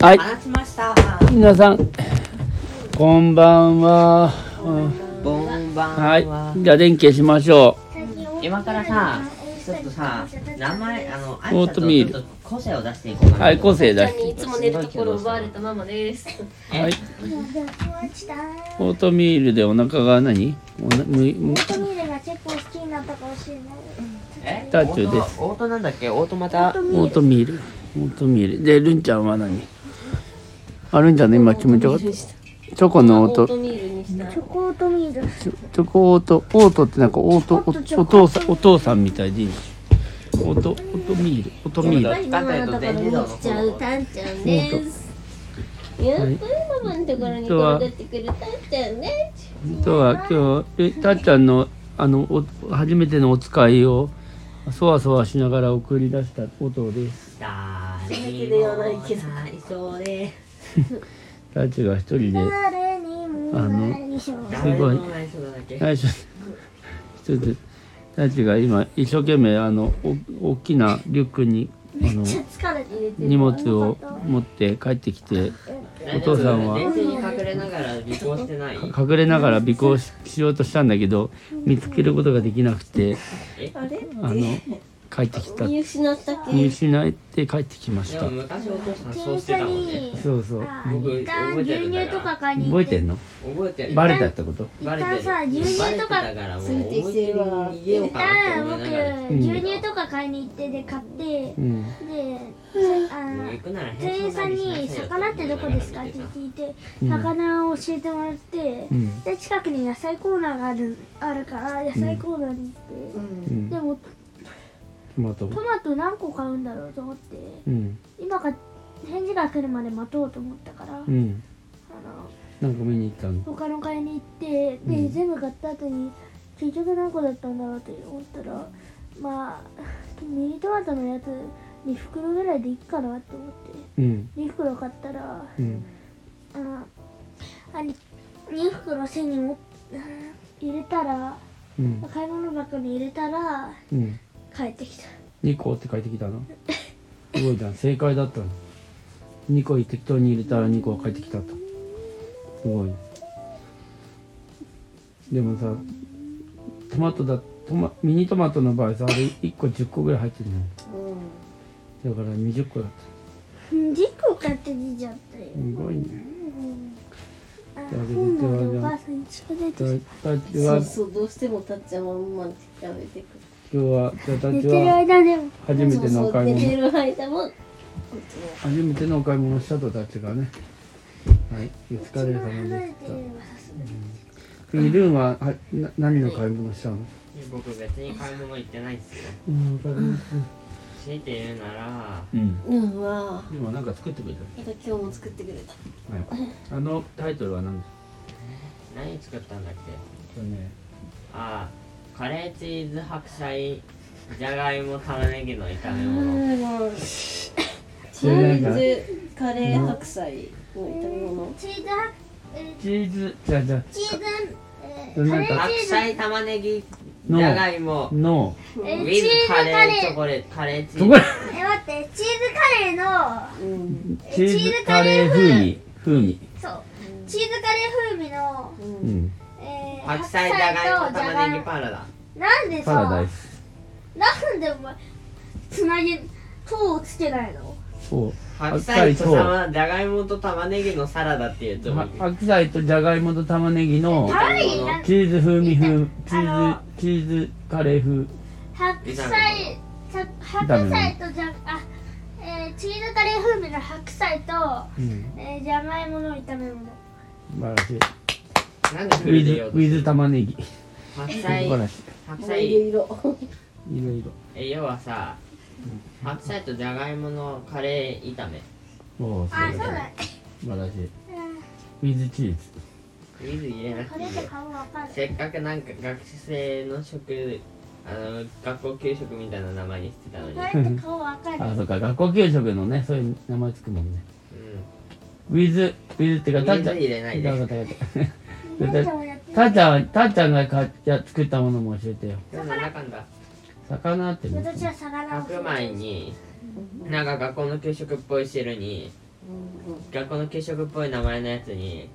はい。話しました。皆さんこんばんは、うんボンバンはい。は。じゃあ電気しましょ今からさ、ちょっとさ、名前、あの、オートミール。ちょっと個性を出していこうかな。うはい個性出しんにいつも寝るところを奪われたママです。てはいオートミールでお腹が何？おなむむオートミールが結構好きになったかもしれない。えタッチュです。オートオートなんだっけ？オートまた。オートミール。オートミール。でるんちゃんは何？あるんちゃんね今気持ちよかった？チョコのオートオートミールにした。チョコオートミール。チョコオート。オートってなんかオートおお父さんお父さんみたいでいいねオートオートミール。オートミール。ママのところに来ちゃうタンちゃんです。やっぱりママのところに転がってくるタンちゃんね。あとは今日えたっちゃんのあのお初めてのお使いをそわそわしながら送り出した音です。誰けではないけど最初で。たっちが一人で誰にもないしょ。誰もない人だっけ最初ちょっとたっちが今一生懸命あのお大きなリュックにあの荷物を持って帰ってきてお父さんは隠れながら尾行しようとしたんだけど見つけることができなくてあの帰ってきた。見失ったっ見け失って帰ってきました。昔お父さんそう店員さんしてたもんね。にそうそう。あ僕一旦覚えてる牛んだよ乳とか買いに行って。覚えてんの？覚えてる。バレたってこと？一旦さ牛乳とかバレてたからもうついてきてるわ一かなって旦僕牛乳とか買いに行ってで買ってうん。で店員さんに「魚ってどこですか?」って聞いて魚を教えてもらってうん。で近くに野菜コーナーがあるあるから野菜コーナーに行って。うん。でもトマト。トマト何個買うんだろうと思って。うん。今か返事が来るまで待とうと思ったから。あのうんなんか見に行ったの？他の買いに行ってで全部買った後に結局何個だったんだろうって思ったらまあミニトマトのやつ2袋ぐらいでいいかなって思って。うん。2袋買ったらうん。あのあに2袋背にも入れたらうん。買い物箱に入れたらうん帰ってきた。2個って書いてきたの？すごいじゃん。正解だったの。2個適当に入れたら2個返ってきたと。すごい。でもさトマトだトマミニトマトの場合さあれ1個10個ぐらい入ってるのだから20個だった。10個買って出ちゃったよ。すごいね。あじゃあ本能でじゃあお母さそうそうどうしてもたっちゃんはママに近づいてくる。今日はじゃあたちは初めてのお買い物。初めてのお買い物したとたちがね。はいお疲れ様でした。ルーンははな何の買い物したの？僕別に買い物行ってないっすよ。うん。わかります強いて言うならうん。うんわあ今なんか作ってくれた。また今日も作ってくれた。はい、あのタイトルは何です何作ったんだっけ？かね。ああカレーチーズ白菜じゃがいも玉ねぎの炒めう物んチーズカレー白菜の炒め物。チーズチーズじゃあじゃチーズえうんなんか白菜玉ねぎじのゃがいも。あの。え with チーズカレカレーーチョコレートカレーチーそこ？ズえ待ってチーズカレーのうん。チーズカレー風味。風味そう。チーズカレー風味の、う。うんんえー、白菜じゃがいも。玉ねぎパラダなんでパラダさイスなんでお前つなげ糖をつけないの？そう。白菜と玉じゃがいもと玉ねぎのサラダっていうとは白菜とじゃがいもと玉ねぎのチーズ風味風チーズチーズカレー風。白菜さ白菜とじゃあ、えー、チーズカレー風味の白菜と、うん。えー、じゃがいもの炒め物。素晴らしいなんでウィズウィズ玉ねぎ。素白菜。白菜。いろ。いろいろえ要はさ白菜とじゃがいものカレー炒め。おおそうだ素晴らしいうん。ウィズチーズ。水入れなくていせっかくなんか学生の食あの学校給食みたいな名前にしてたのに。あそうか。学校給食のねそういう名前つくもんね。うウィズウィズってかたっち水ゃん入れないでたっちゃんたっちゃんたっちゃんが買って作ったものも教えてよ。んなんだかんだ。魚ってね私は魚を白米になんか学校の給食っぽい汁に学校の給食っぽい名前のやつに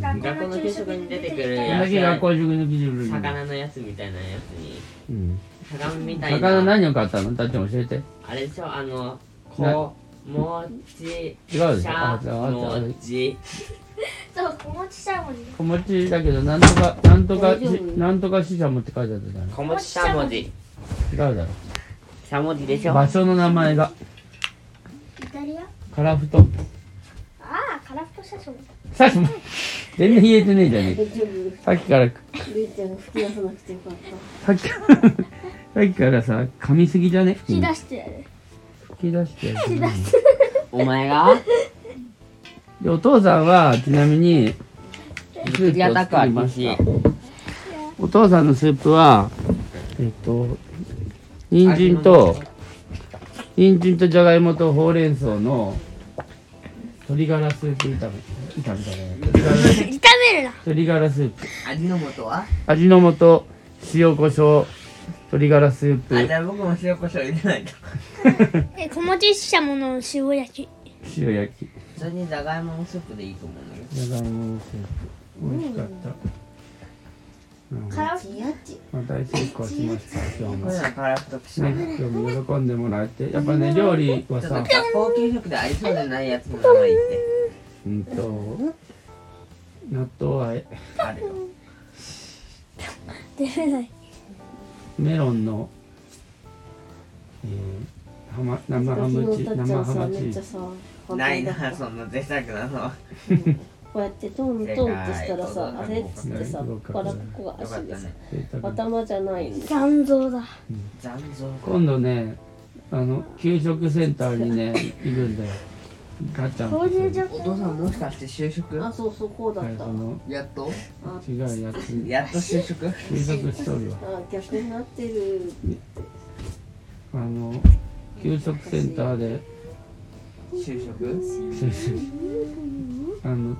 学学校の給食に出てくるやつ学校塾の魚のやつみたいなやつにうん。魚みたいな。魚何を買ったの？だって教えて。あれでしょ？あのこもち違うでししょあゃあああもちそう小持ちしゃもじ。小餅だけどなんとかなんとか大丈夫？なんとかししゃもって書いてあったじゃない？小もちしゃもじ。違うだろ。しゃもじでしょ？場所の名前が。イタリア？カラフト。ああカラフト車掌。さっきも全然言えてねえじゃねえか。大丈夫さっきからルイちゃんが吹き出さなくてよかっさっきからさっきからさ噛みすぎじゃね？吹き出してやる。吹き出して。お前が？でお父さんはちなみにスープを作りましたお父さんのスープはえっと人参と人参とじゃがいもとほうれん草の鶏ガラスープ炒め炒めたね炒めるな鶏ガラスープ。味の素は？味の素塩コショウ鶏ガラスープ。あじゃあ僕も塩コショウ入れないと。え小持ちしゃもの塩焼き。塩焼き普通にじゃがいものスープでいいと思うんだけど。じゃがいものスープ。美味しかった、うんカラまあ、大成功しました今日も。こういうのカラフトしね、今日も喜んでもらえて。やっぱね料理はさちょっと学校給食でありそうでないやつの名前言って。うんと納豆あえあるよ。出れない。メロンの、えー、はま生ハムチ生ハムチ。ーズさないなそんな贅沢なの。こうやってトントンってしたらさあれっつってさ正解バラっこが足でさったね頭じゃないの残像だ。残像今度ねあの給食センターにね行くんだよ。かっちゃんと掃除所お父さんもしかして就職？あそうそうこうだった。はいそのやっと？あ違うやつ。やっと就職？給食しとるわ。あ逆になってる。あの給食センターで就職。あの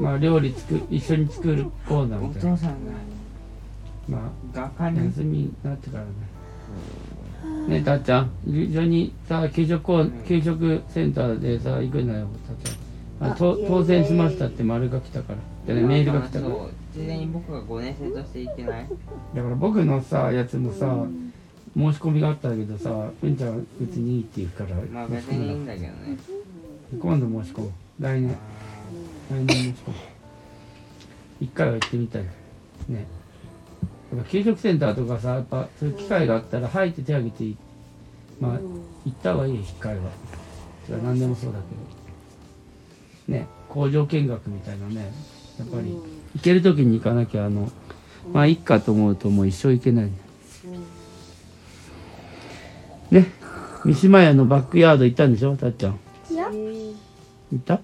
まあ料理つく一緒に作るコーナーおみたいな。父さんが。まあ画家に休みになってからね。ねたっちゃん。一緒にさ給食コー給食センターでさ行くんだよたっちゃん。あとあいえいえ。当選しましたって丸が来たから。じゃねメールが来たから。そう。事前に僕が5年生としていけない。だから僕のさやつもさ申し込みがあったけどさうんちゃん別にいいって言うからまあ別にいいんだけどね。今度申し込む来年。来年申し込む一回は行ってみたい。ね。やっぱ給食センターとかさやっぱそういう機会があったら入って手挙げてまあ行った方がいいよ一回は。それは何でもそうだけど。ね。工場見学みたいなね。やっぱり行ける時に行かなきゃあのまあいっかと思うともう一生行けない。ねね。三島屋のバックヤード行ったんでしょたっちゃん。いや。行った？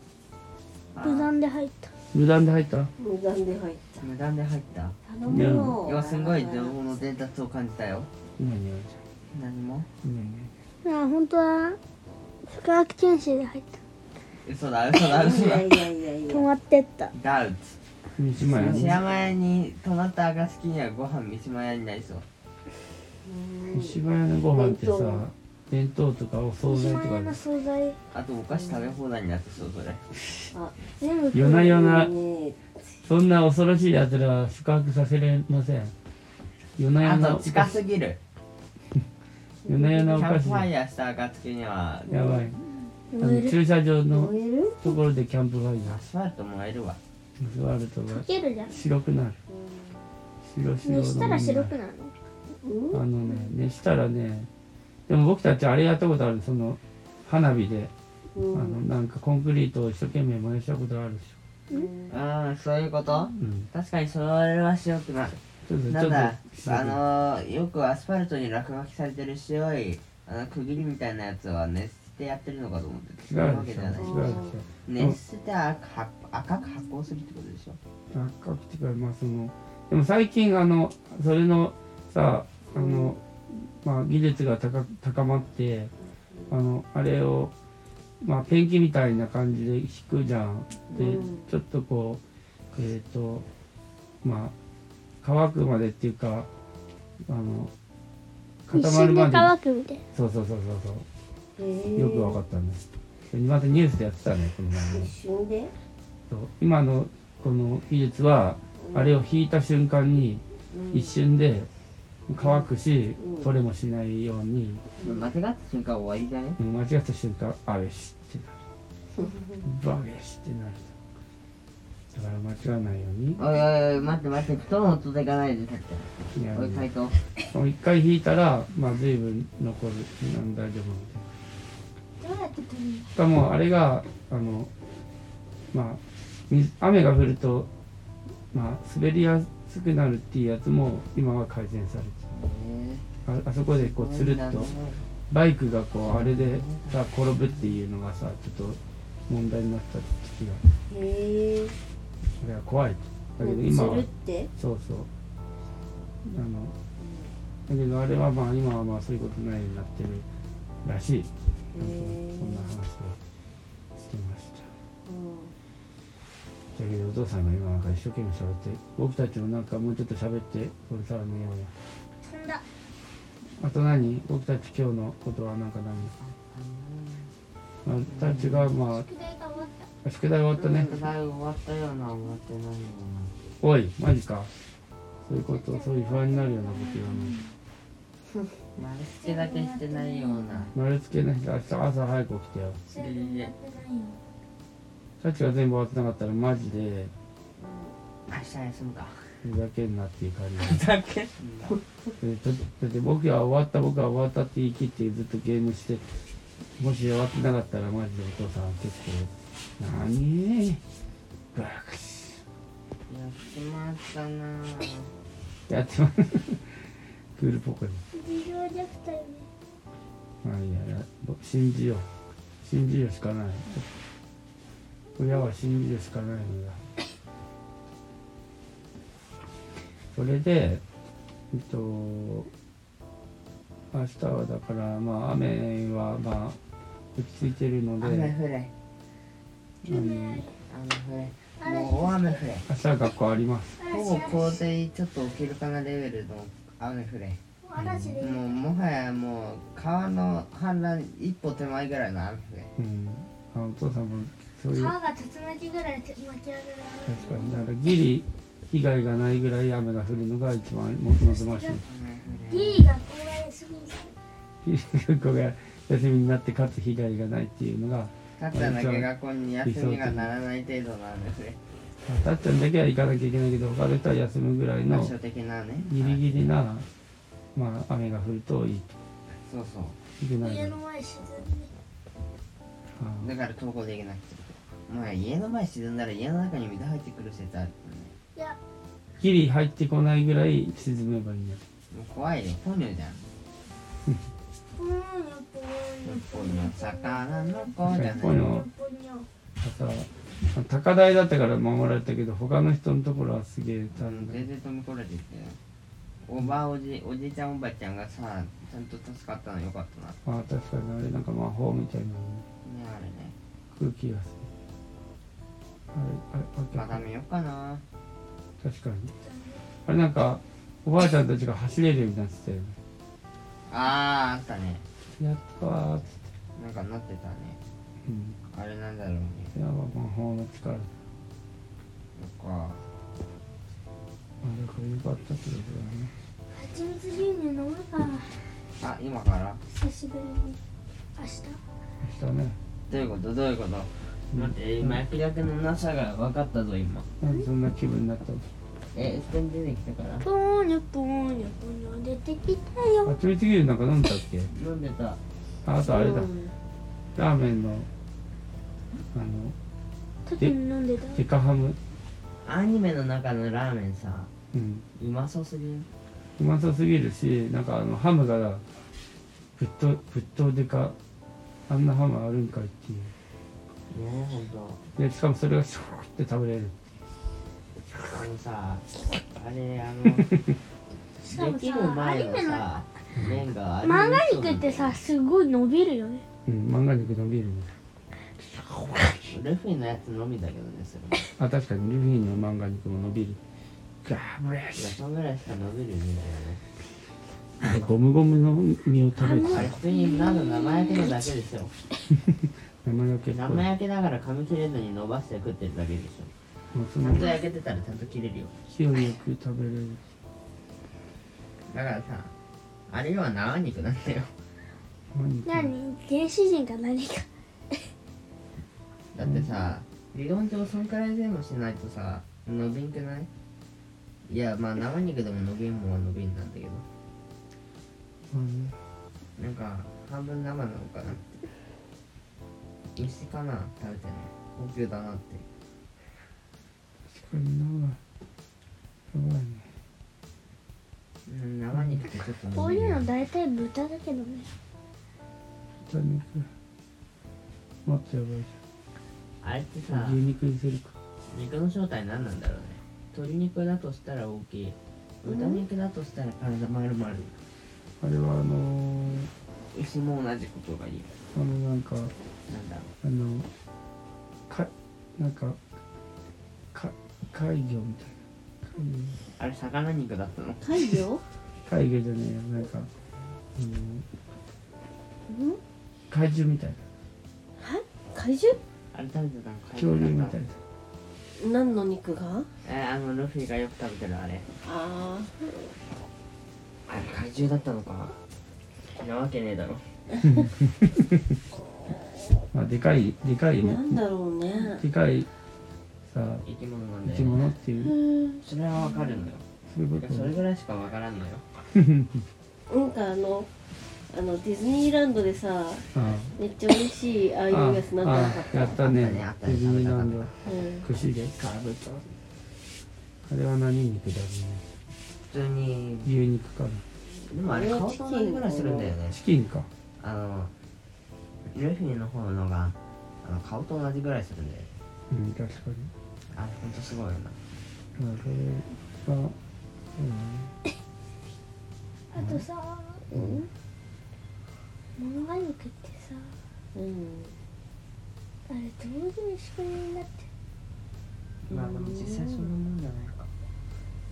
無断で入った。無断で入った？無断で入った。無断で入った？頼むよ。いやすごい情報の伝達を感じたよ。何何何も？何あ本当は宿泊研修で入っ嘘だ嘘だ嘘だ。いやいやいやいやた泊まってった。ダウト三島屋三ね島屋に泊まった暁にはご飯三島屋になりそう三島屋のご飯ってさ弁当とかお惣菜とか。島屋の惣菜あとお菓子食べ放題になってそうそれ。あ全部夜な夜なねそんな恐ろしいやつらは宿泊させれません。夜な夜なおあと近菓子すぎる。夜な夜キなお菓子。ャンプファイヤーした暁には。やばい。あ燃える？の駐車場のところでキャンプファイヤアスファルト燃えるわ。ー座るとかけるじゃん。白くなる。白白したら白くなるあのね熱したらねでも僕たちあれやったことあるその花火で。あのなんかコンクリートを一生懸命燃やしたことあるでしうんそういうこと？ょうん。確かにそれは白くなる。ちょっとなんだあのー、よくアスファルトに落書きされてる白いあの区切りみたいなやつは熱してやってるのかと思って。違そうわけじゃない。熱して赤赤く発光するってことでしょ。赤くてかまあそのでも最近あのそれのさあの、まあ、技術が高高まってあのあれをまあペンキみたいな感じで引くじゃん。で、うん。ちょっとこうえっ、とまあ乾くまでっていうかあの一固まるまで。乾くみたいそうそうそうそうそう。よくわかったんです。でまたニュースでやってたねこの前ね一瞬で？そう。今のこの技術はあれを引いた瞬間にうん。一瞬で乾くしうん取れもしないように。間違った瞬間終わりだね？うん間違った瞬間あべしってなるバゲしってなるだから間違わないように。おいおいおい待って待って布団を取っていかないでさっきいやおい海斗その一回引いたらまあ随分残る。なん大丈夫みたいなどうやって取るしかもあれがあのまあ水雨が降るとまあ滑りやすくなるっていうやつも今は改善されてえああそこでこうつるっとバイクがこうあれでさ転ぶっていうのがさちょっと問題になった時がへえそれは怖いだけど今はそうそう。あのだけどあれはまあ今はまあそういうことないようになってるらしい。そんな話をしてましただけどお父さんが今なんか一生懸命喋って僕たちもなんかもうちょっと喋ってこれさら寝ようよ飛んだ。あと何？僕たち今日のことはなんか何？あたちがま宿題が終わった。あ宿題終わったね。宿題終わったような終わってないよおいマジか。そういうことそういう不安になるようなこと言わない。うな丸付けだけしてないような。丸つけない明日朝早く起きてよたちが全部終わってなかったらマジで明日休むか。ふざけんなっていう感じ。だけでだだって僕は終わった僕は終わったって言い切ってずっとゲームしてもし終わってなかったらマジでお父さん結構何バカしやってましたな。やってますクールポコに事情弱体ねまあいいやや僕信じよう。信じようしかない親は信じるしかないのだ。それでえっと明日はだからまあ雨はまあ落ち着いてるので雨降れ。雨降れ。もう大雨降れ。明日は学校あります。ほぼ洪水ちょっと起きるかなレベルの雨降れ。もうもはやもう川の氾濫一歩手前ぐらいの雨降れ。うん。あお父さんもそういう。川が竜巻ぐらい巻き上げられ確かにだからギリ被害がないぐらい雨が降るのが一番望ましい。雨ギリがこれすぐに学校が休みになってかつ被害がないっていうのがたっちゃんだけ学校に休みがならない程度の雨降れまあたっちゃんだけは行かなきゃいけないけど他の人は休むぐらいの場所的なね。ギリギリな、まあ、雨が降るといい。そうそう。家の前沈んで。あだから投稿できなくてお前家の前沈んだら家の中に水入ってくる説あるよね。いや。ギリ入ってこないぐらい沈めばいいんだもう怖いよポニョじゃん。ぽーにょぽポーにょニョ魚の子じゃないポニョ。ぽにょさ高台だったから守られたけど他の人のところはすげえ大うん変だ全然飛び越えてきておばおじおじいちゃんおばちゃんがさちゃんと助かったのよかったなねああ確かに。あれなんか魔法みたいなのあれね。空気がするあれあれあまた見ようかな。確かに。あれなんかおばあちゃんたちが走れるようになってたよね。あーあったね。やったーっつって。なんかなってたね。うん。あれなんだろうね。いや魔法の力。そっか。あれこれよかったってことだね。蜂蜜牛乳飲むか。あ今から？久しぶりに。明日？明日ね。どういうこと？どういうこと？待って今明らかのなさが分かったぞ今。そんな気分になった。のえ普通に出てきたから。ぽーにょぽーにょぽにょ出てきたよ蜂蜜牛乳なんか飲んだっけ飲んでたああとあれだうんラーメンのあの時に飲んでたデカハムアニメの中のラーメンさうんうまそうすぎるうまそうすぎるしなんかあのハムがぶっとぶっとでかあんなハムあるんかいっていうねえほんとでしかもそれがシューって食べれる。あのさあれあのしかもできるさア前ののさ麺があれマンガ肉ってさすごい伸びるよね。うん漫画肉伸びるね。ルフィのやつのみだけどねそれ。あ確かにルフィの漫画肉も伸びる。ガーブレいやシ。そんぐらいしか伸びる意味だよね。ゴムゴムの実を食べてあれ普通になんの生焼けのだけですよ 生焼け生焼けだから噛み切れずに伸ばして食ってるだけでしょ。もうそちゃんとの焼けてたらちゃんと切れるよ。火をよく食べれる。だからさあれは生肉なんだよ。何何？原始人か何か。だってさ理論上そんくらいでもしないとさ伸びんくない？いやまあ生肉でも伸びんもんは伸びんなんだけど。なんか半分生なのかな？牛かな？食べてんの。高級だなって。確かになやばいね。うん生肉ってちょっとこういうの大体豚だけどね。豚肉。もっとやばいじあれってさゃん牛肉にするか。肉の正体何なんだろうね。鶏肉だとしたら大きい。豚肉だとしたら体丸々。あれはあのー、牛も同じことがいいあのなんかあのかなんかか海魚みたいな。あれ魚肉だったの？海魚海魚じゃねえよ。なんかあの怪獣みたいな。怪獣？あれ食べてたの？恐竜みたいな。何の肉が？えあのルフィがよく食べてるあれ。ああれ怪獣だったのかなわけねえだろ まあでかいでかいね。あなんだろうね。でかいさ生き物なんで生き物っていう。それはわかるのよ。そういうこと。いやそれぐらいしかわからんのよ。なんかあのあのディズニーランドでさあめっちゃ美味しいああいうあやつなんかなかっあやったね。あったねあったね。ディズニーランド。た、うん、串でかぶったあれは何肉だろ普通に。うね牛肉かな。でもあれ顔と同じぐらいするんだよね。チキンか。あのルフィの方のがあの顔と同じぐらいするんだようん確かに。あれほんとすごいよな。あそれはあとさうん。漫画肉ってさうん。あれどういう仕組みになってる。まあでも実際そんなもんじゃないか。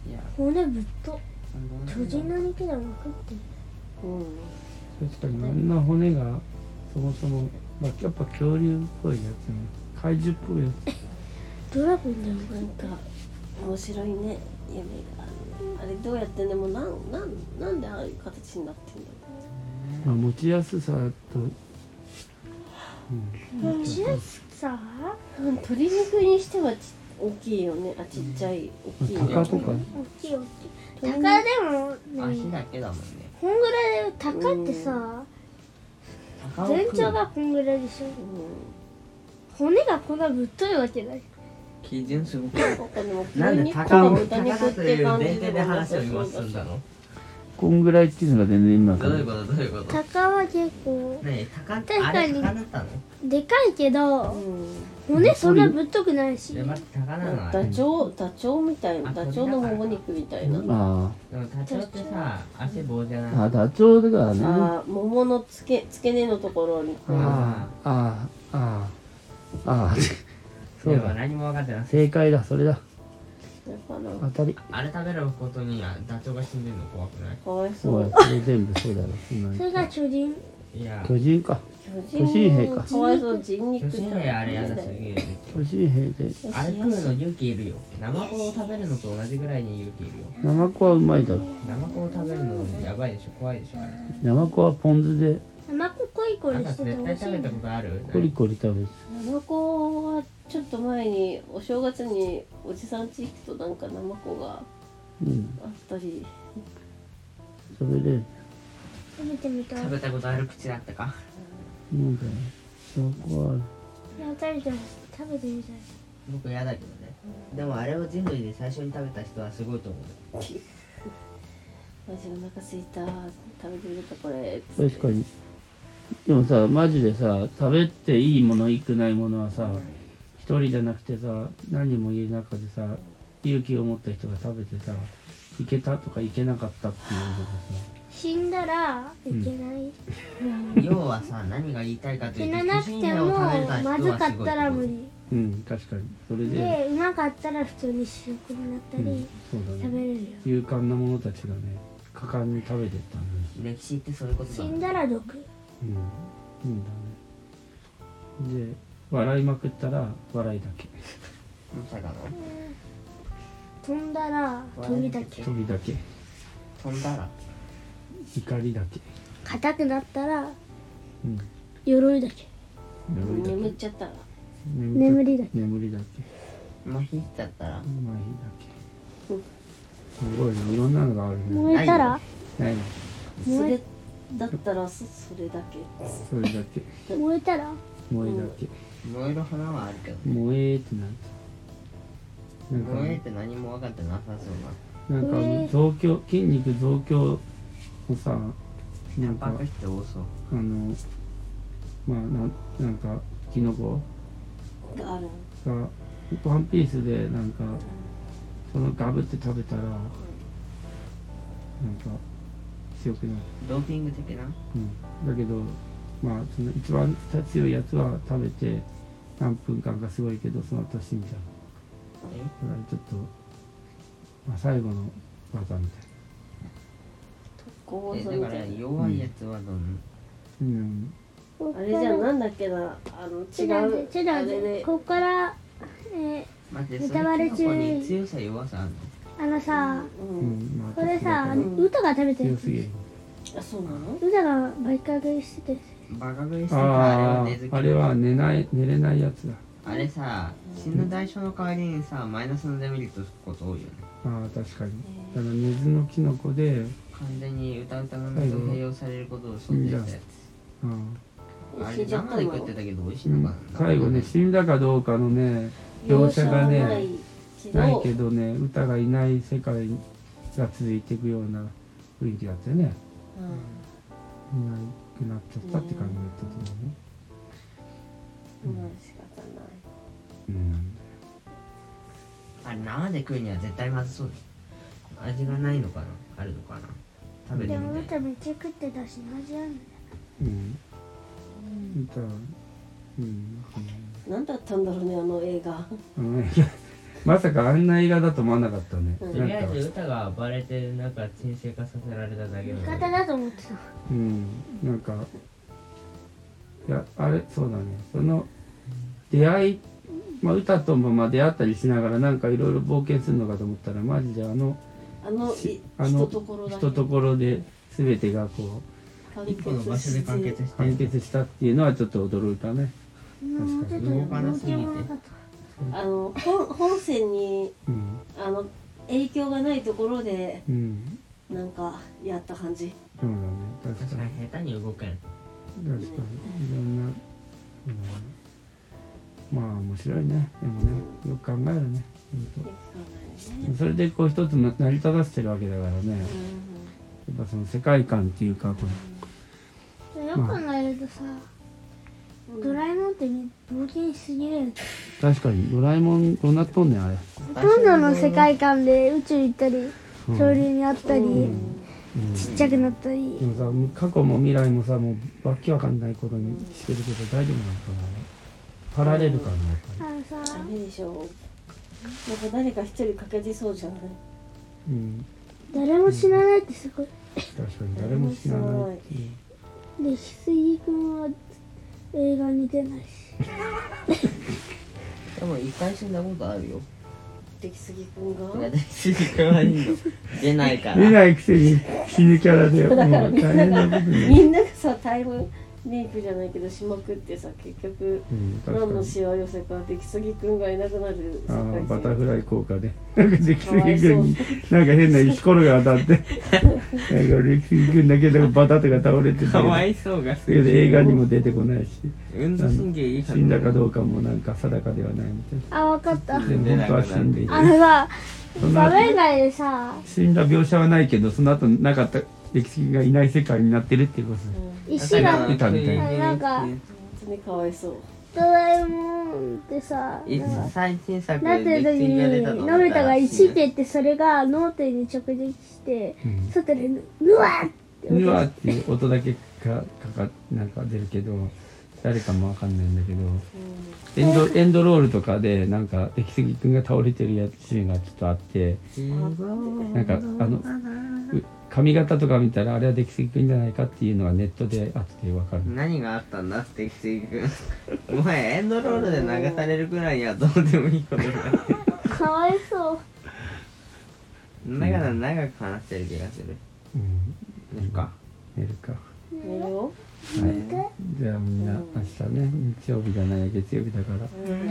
いや。骨ぶっと。巨人の肉でも食って。るうん。確かにあんな骨がそもそも、まあ、やっぱ恐竜っぽいやつね。怪獣っぽいやドラゴンじゃんなんか。面白いね。夢があれどうやってでもなんなんなんでああいう形になってんだつ、まあ、持ちやすさと、うん、持ちやすさ？鶏肉にしてはち大きいよね。あちっちゃい大きいね。鷹とか。大きい大きい。鷹でもね。足だけだもんね。こんぐらいで鷹ってさ全長がこんぐらいでしょ。骨がこんなぶっといわけない。基準すごくなんで牛肉と鷹をか豚鷹肉っだという前提で話を今そうだし進んだのこんぐらいっていうのが全然今どういうことどういうこと鷹は結構ねえ鷹って確かにあれ鷹だったのでかいけどうん骨そんなぶっとくないし。で待って鷹なのあれダチョウダチョウみたいなあダチョウのもも肉みたいな、あでもダチョウってさ足棒じゃない。ああダチョウだからね。ああー桃の付け付け根のところに。こうああああああ。そうでもだ何も分かってない。正解だそれだ。だから当たり。あれ食べることにダチョウが死んでるの怖くない？かわいそそう。うだそれ全部そうだろ今それが巨人？いや。巨人か。巨巨神兵か。かわいそう人肉。巨神兵あれやだすぎる巨人兵で。あれ食うの勇気いるよ。ナマコを食べるのと同じぐらいに勇気いるよ。ナマコはうまいだろ。ナマコを食べるのやばいでしょ。怖いでしょ。あれナマコはポン酢で。生ココリコリしてて絶対食べ美味しい。のたことある？コリコリ食べる。ナマコはちょっと前にお正月におじさんち行くとなんかナマコがうんあったり。それで食べてみたい。い食べたことある口だったか？なんかナマコは。あるや食べて食べてみたい。僕嫌だけどね。でもあれを人類で最初に食べた人はすごいと思う。マジお腹すいた食べてみるかこれ。確かに。でもさマジでさ食べていいものいくないものはさ一人じゃなくてさ何人もいる中でさ勇気を持った人が食べてさいけたとかいけなかったっていうのがさ死んだらいけない、要はさ何が言いたいかと死いうとななくてもまずかったら無理。うん確かに。それで、でうまかったら普通に試食になったり、うん、そうだね。食べれるよ。勇敢な者たちがね果敢に食べてったん歴史ってそういうことだ死んだら毒。うんいいんだね。で笑いまくったら笑いだけ。まさかの？飛んだら飛びだけ。飛びだけ。飛んだら？怒りだけ。硬くなったらうん。鎧だけ。眠りだ眠っちゃったら。け眠りだけ。眠りだけ。麻痺しちゃったら。まあいいだけすごいねいろんなのがあるね。燃えたら？ないの。それだったらそそれだけ。それだけ。燃えたら？燃えだけ。燃える花はあるけど燃えってなんか燃えって何も分かってなさそうな。んかえー。増強筋肉増強のさななんかあのまあなんなんかキノコ？がワンピースでなんかそのガブって食べたらなんか強くなる、ドーピング的な？うん、だけどまあその一番強いやつは食べて何分間かすごいけどその後死んじゃう。え？だからちょっと、まあ、最後の技みたいこえだから弱いやつはどんなうん。あれじゃんなんだっけな？あの違うってちょっとあれで。ここからえ待ってネタバレ中に。強さ弱さあるの？ー、あのさううん。んまあこれさちょっと歌が食べてる。強すぎる。あそうなの？歌がバイカー食いしてて。バカ食いしてたあれあは寝ない寝れないやつだ。あれさ死ぬ代償の代わりにさマイナスのデメリットつくこと多いよね。ああ確かに。だから根津のキノコで完全に歌うたの水と併用されることを想定したやうん。つあれ死んじゃったの生で食ってたけど美味しうんいのかな。最後ね死んだかどうかのね描写がねないけどね歌がいない世界が続いていくような雰囲気だったよね。ういなくなっちゃったって感じだったと思うね。あ仕方ないうん。あれ生で食うには絶対まずそうだ味がないのかなあるのかな食べてでもみたい歌めっちゃ食ってたし味あるんだ。ようん。歌はうん。何だったんだろうねあの映画。まさかあんな映画だと思わなかったね。うん。なんか。歌が暴れてなんか沈静化させられただけ味方だと思ってた。うん。なんか。いやあれそうだね。その出会いまあ歌ともまあ出会ったりしながらなんかいろいろ冒険するのかと思ったらマジであのあのあのひとところだけ。ひとところで全てがこ完一個の場所で完結うして完結したっていうのはちょっと驚いたね。うんもうちょっと動かなすぎて。冒険物だったあの本本線にうん。あの影響がないところでうん。なんかやった感じ。そうだね。確確かかに。に下手に。動けん確かに。いろんな、うん、まあ面白いね。でもねよく考えるね。よく考える。ね本当それでこう一つの成り立たせてるわけだからね。やっぱその世界観っていうかこよく考えるとさドラえもんってね冒険しすぎる確かにドラえもんどうなっとんねんあれ。ほとんどの世界観で宇宙行ったりうん。恐竜に会ったり、うん。ちっちゃくなったり。でもさ過去も未来もさもうわけわかんないことにしてるけど大丈夫なのかな。パラレル感がやっぱり。あのさダメでしょなんか誰か一人欠けてそうじゃない？うん。誰も死なないってすごい。確かに誰も知らないっていう。で翡翠君は映画に出ないし。でも一回死んだことあるよ。出来すぎくんが私君はいいの出ないから。出ないくせに死ぬキャラでもう だから大変なことにみんながさタイムリープじゃないけどしまくってさ結局うん何のしわ寄せか出来すぎくんがいなくなる世あバタ線フライ効果で。なんか出来すぎ君になんか変な石ころが当たって。なんか出来すぎ君だけでバタとか倒れててかわいそうがすだけど映画にも出てこないし。運動神経いい死んだかどうかもなんか定かではないみたいあ分かった。なでも本当は死んで。いてあのさそんな画面外でさ。死んだ描写はないけどその後なかった歴史がいない世界になってるっていうこと。です石がいたみたいな。なんか。かわいそうドラえもんってさいなんか最新作なってる時にのび太が石蹴ってそれが脳天に直撃してうん外でぬわーってうわーっていう音だけかかかなんか出るけど誰かもわかんないんだけどエンドエンドロールとかでなんか出来すぎ君が倒れてるやつシーンがちょっとあってなんかあのう髪型とか見たらあれは出来すぎくんじゃないかっていうのがネットで後で分かる。何があったんだ？ってきついくん。お前エンドロールで流されるくらいにはどうでもいいことになってるかわいそう。だから長く話してる気がする。うん。寝るか。寝るか。寝るよはい。じゃあみんな明日ね日曜日じゃない月曜日だから。うん。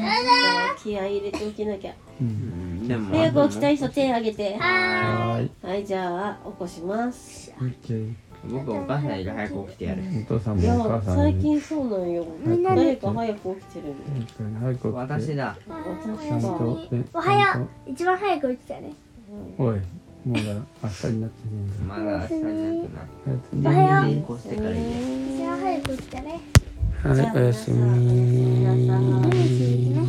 気合い入れておきなきゃ。ううん。んでも早く起きたい人手挙げて。はーい。はいじゃあ起こします。僕お母さんより早く起きてやる。お父さんもお母さんに。最近そうなんよ。誰か早く起きてるの？早く起きて。私だ。私おはよう。一番早く起きたねおいもうだ日になってねまだ朝になってない。おはよう。行して。早く来てね。はい、おやすみ。皆さんおやすみね。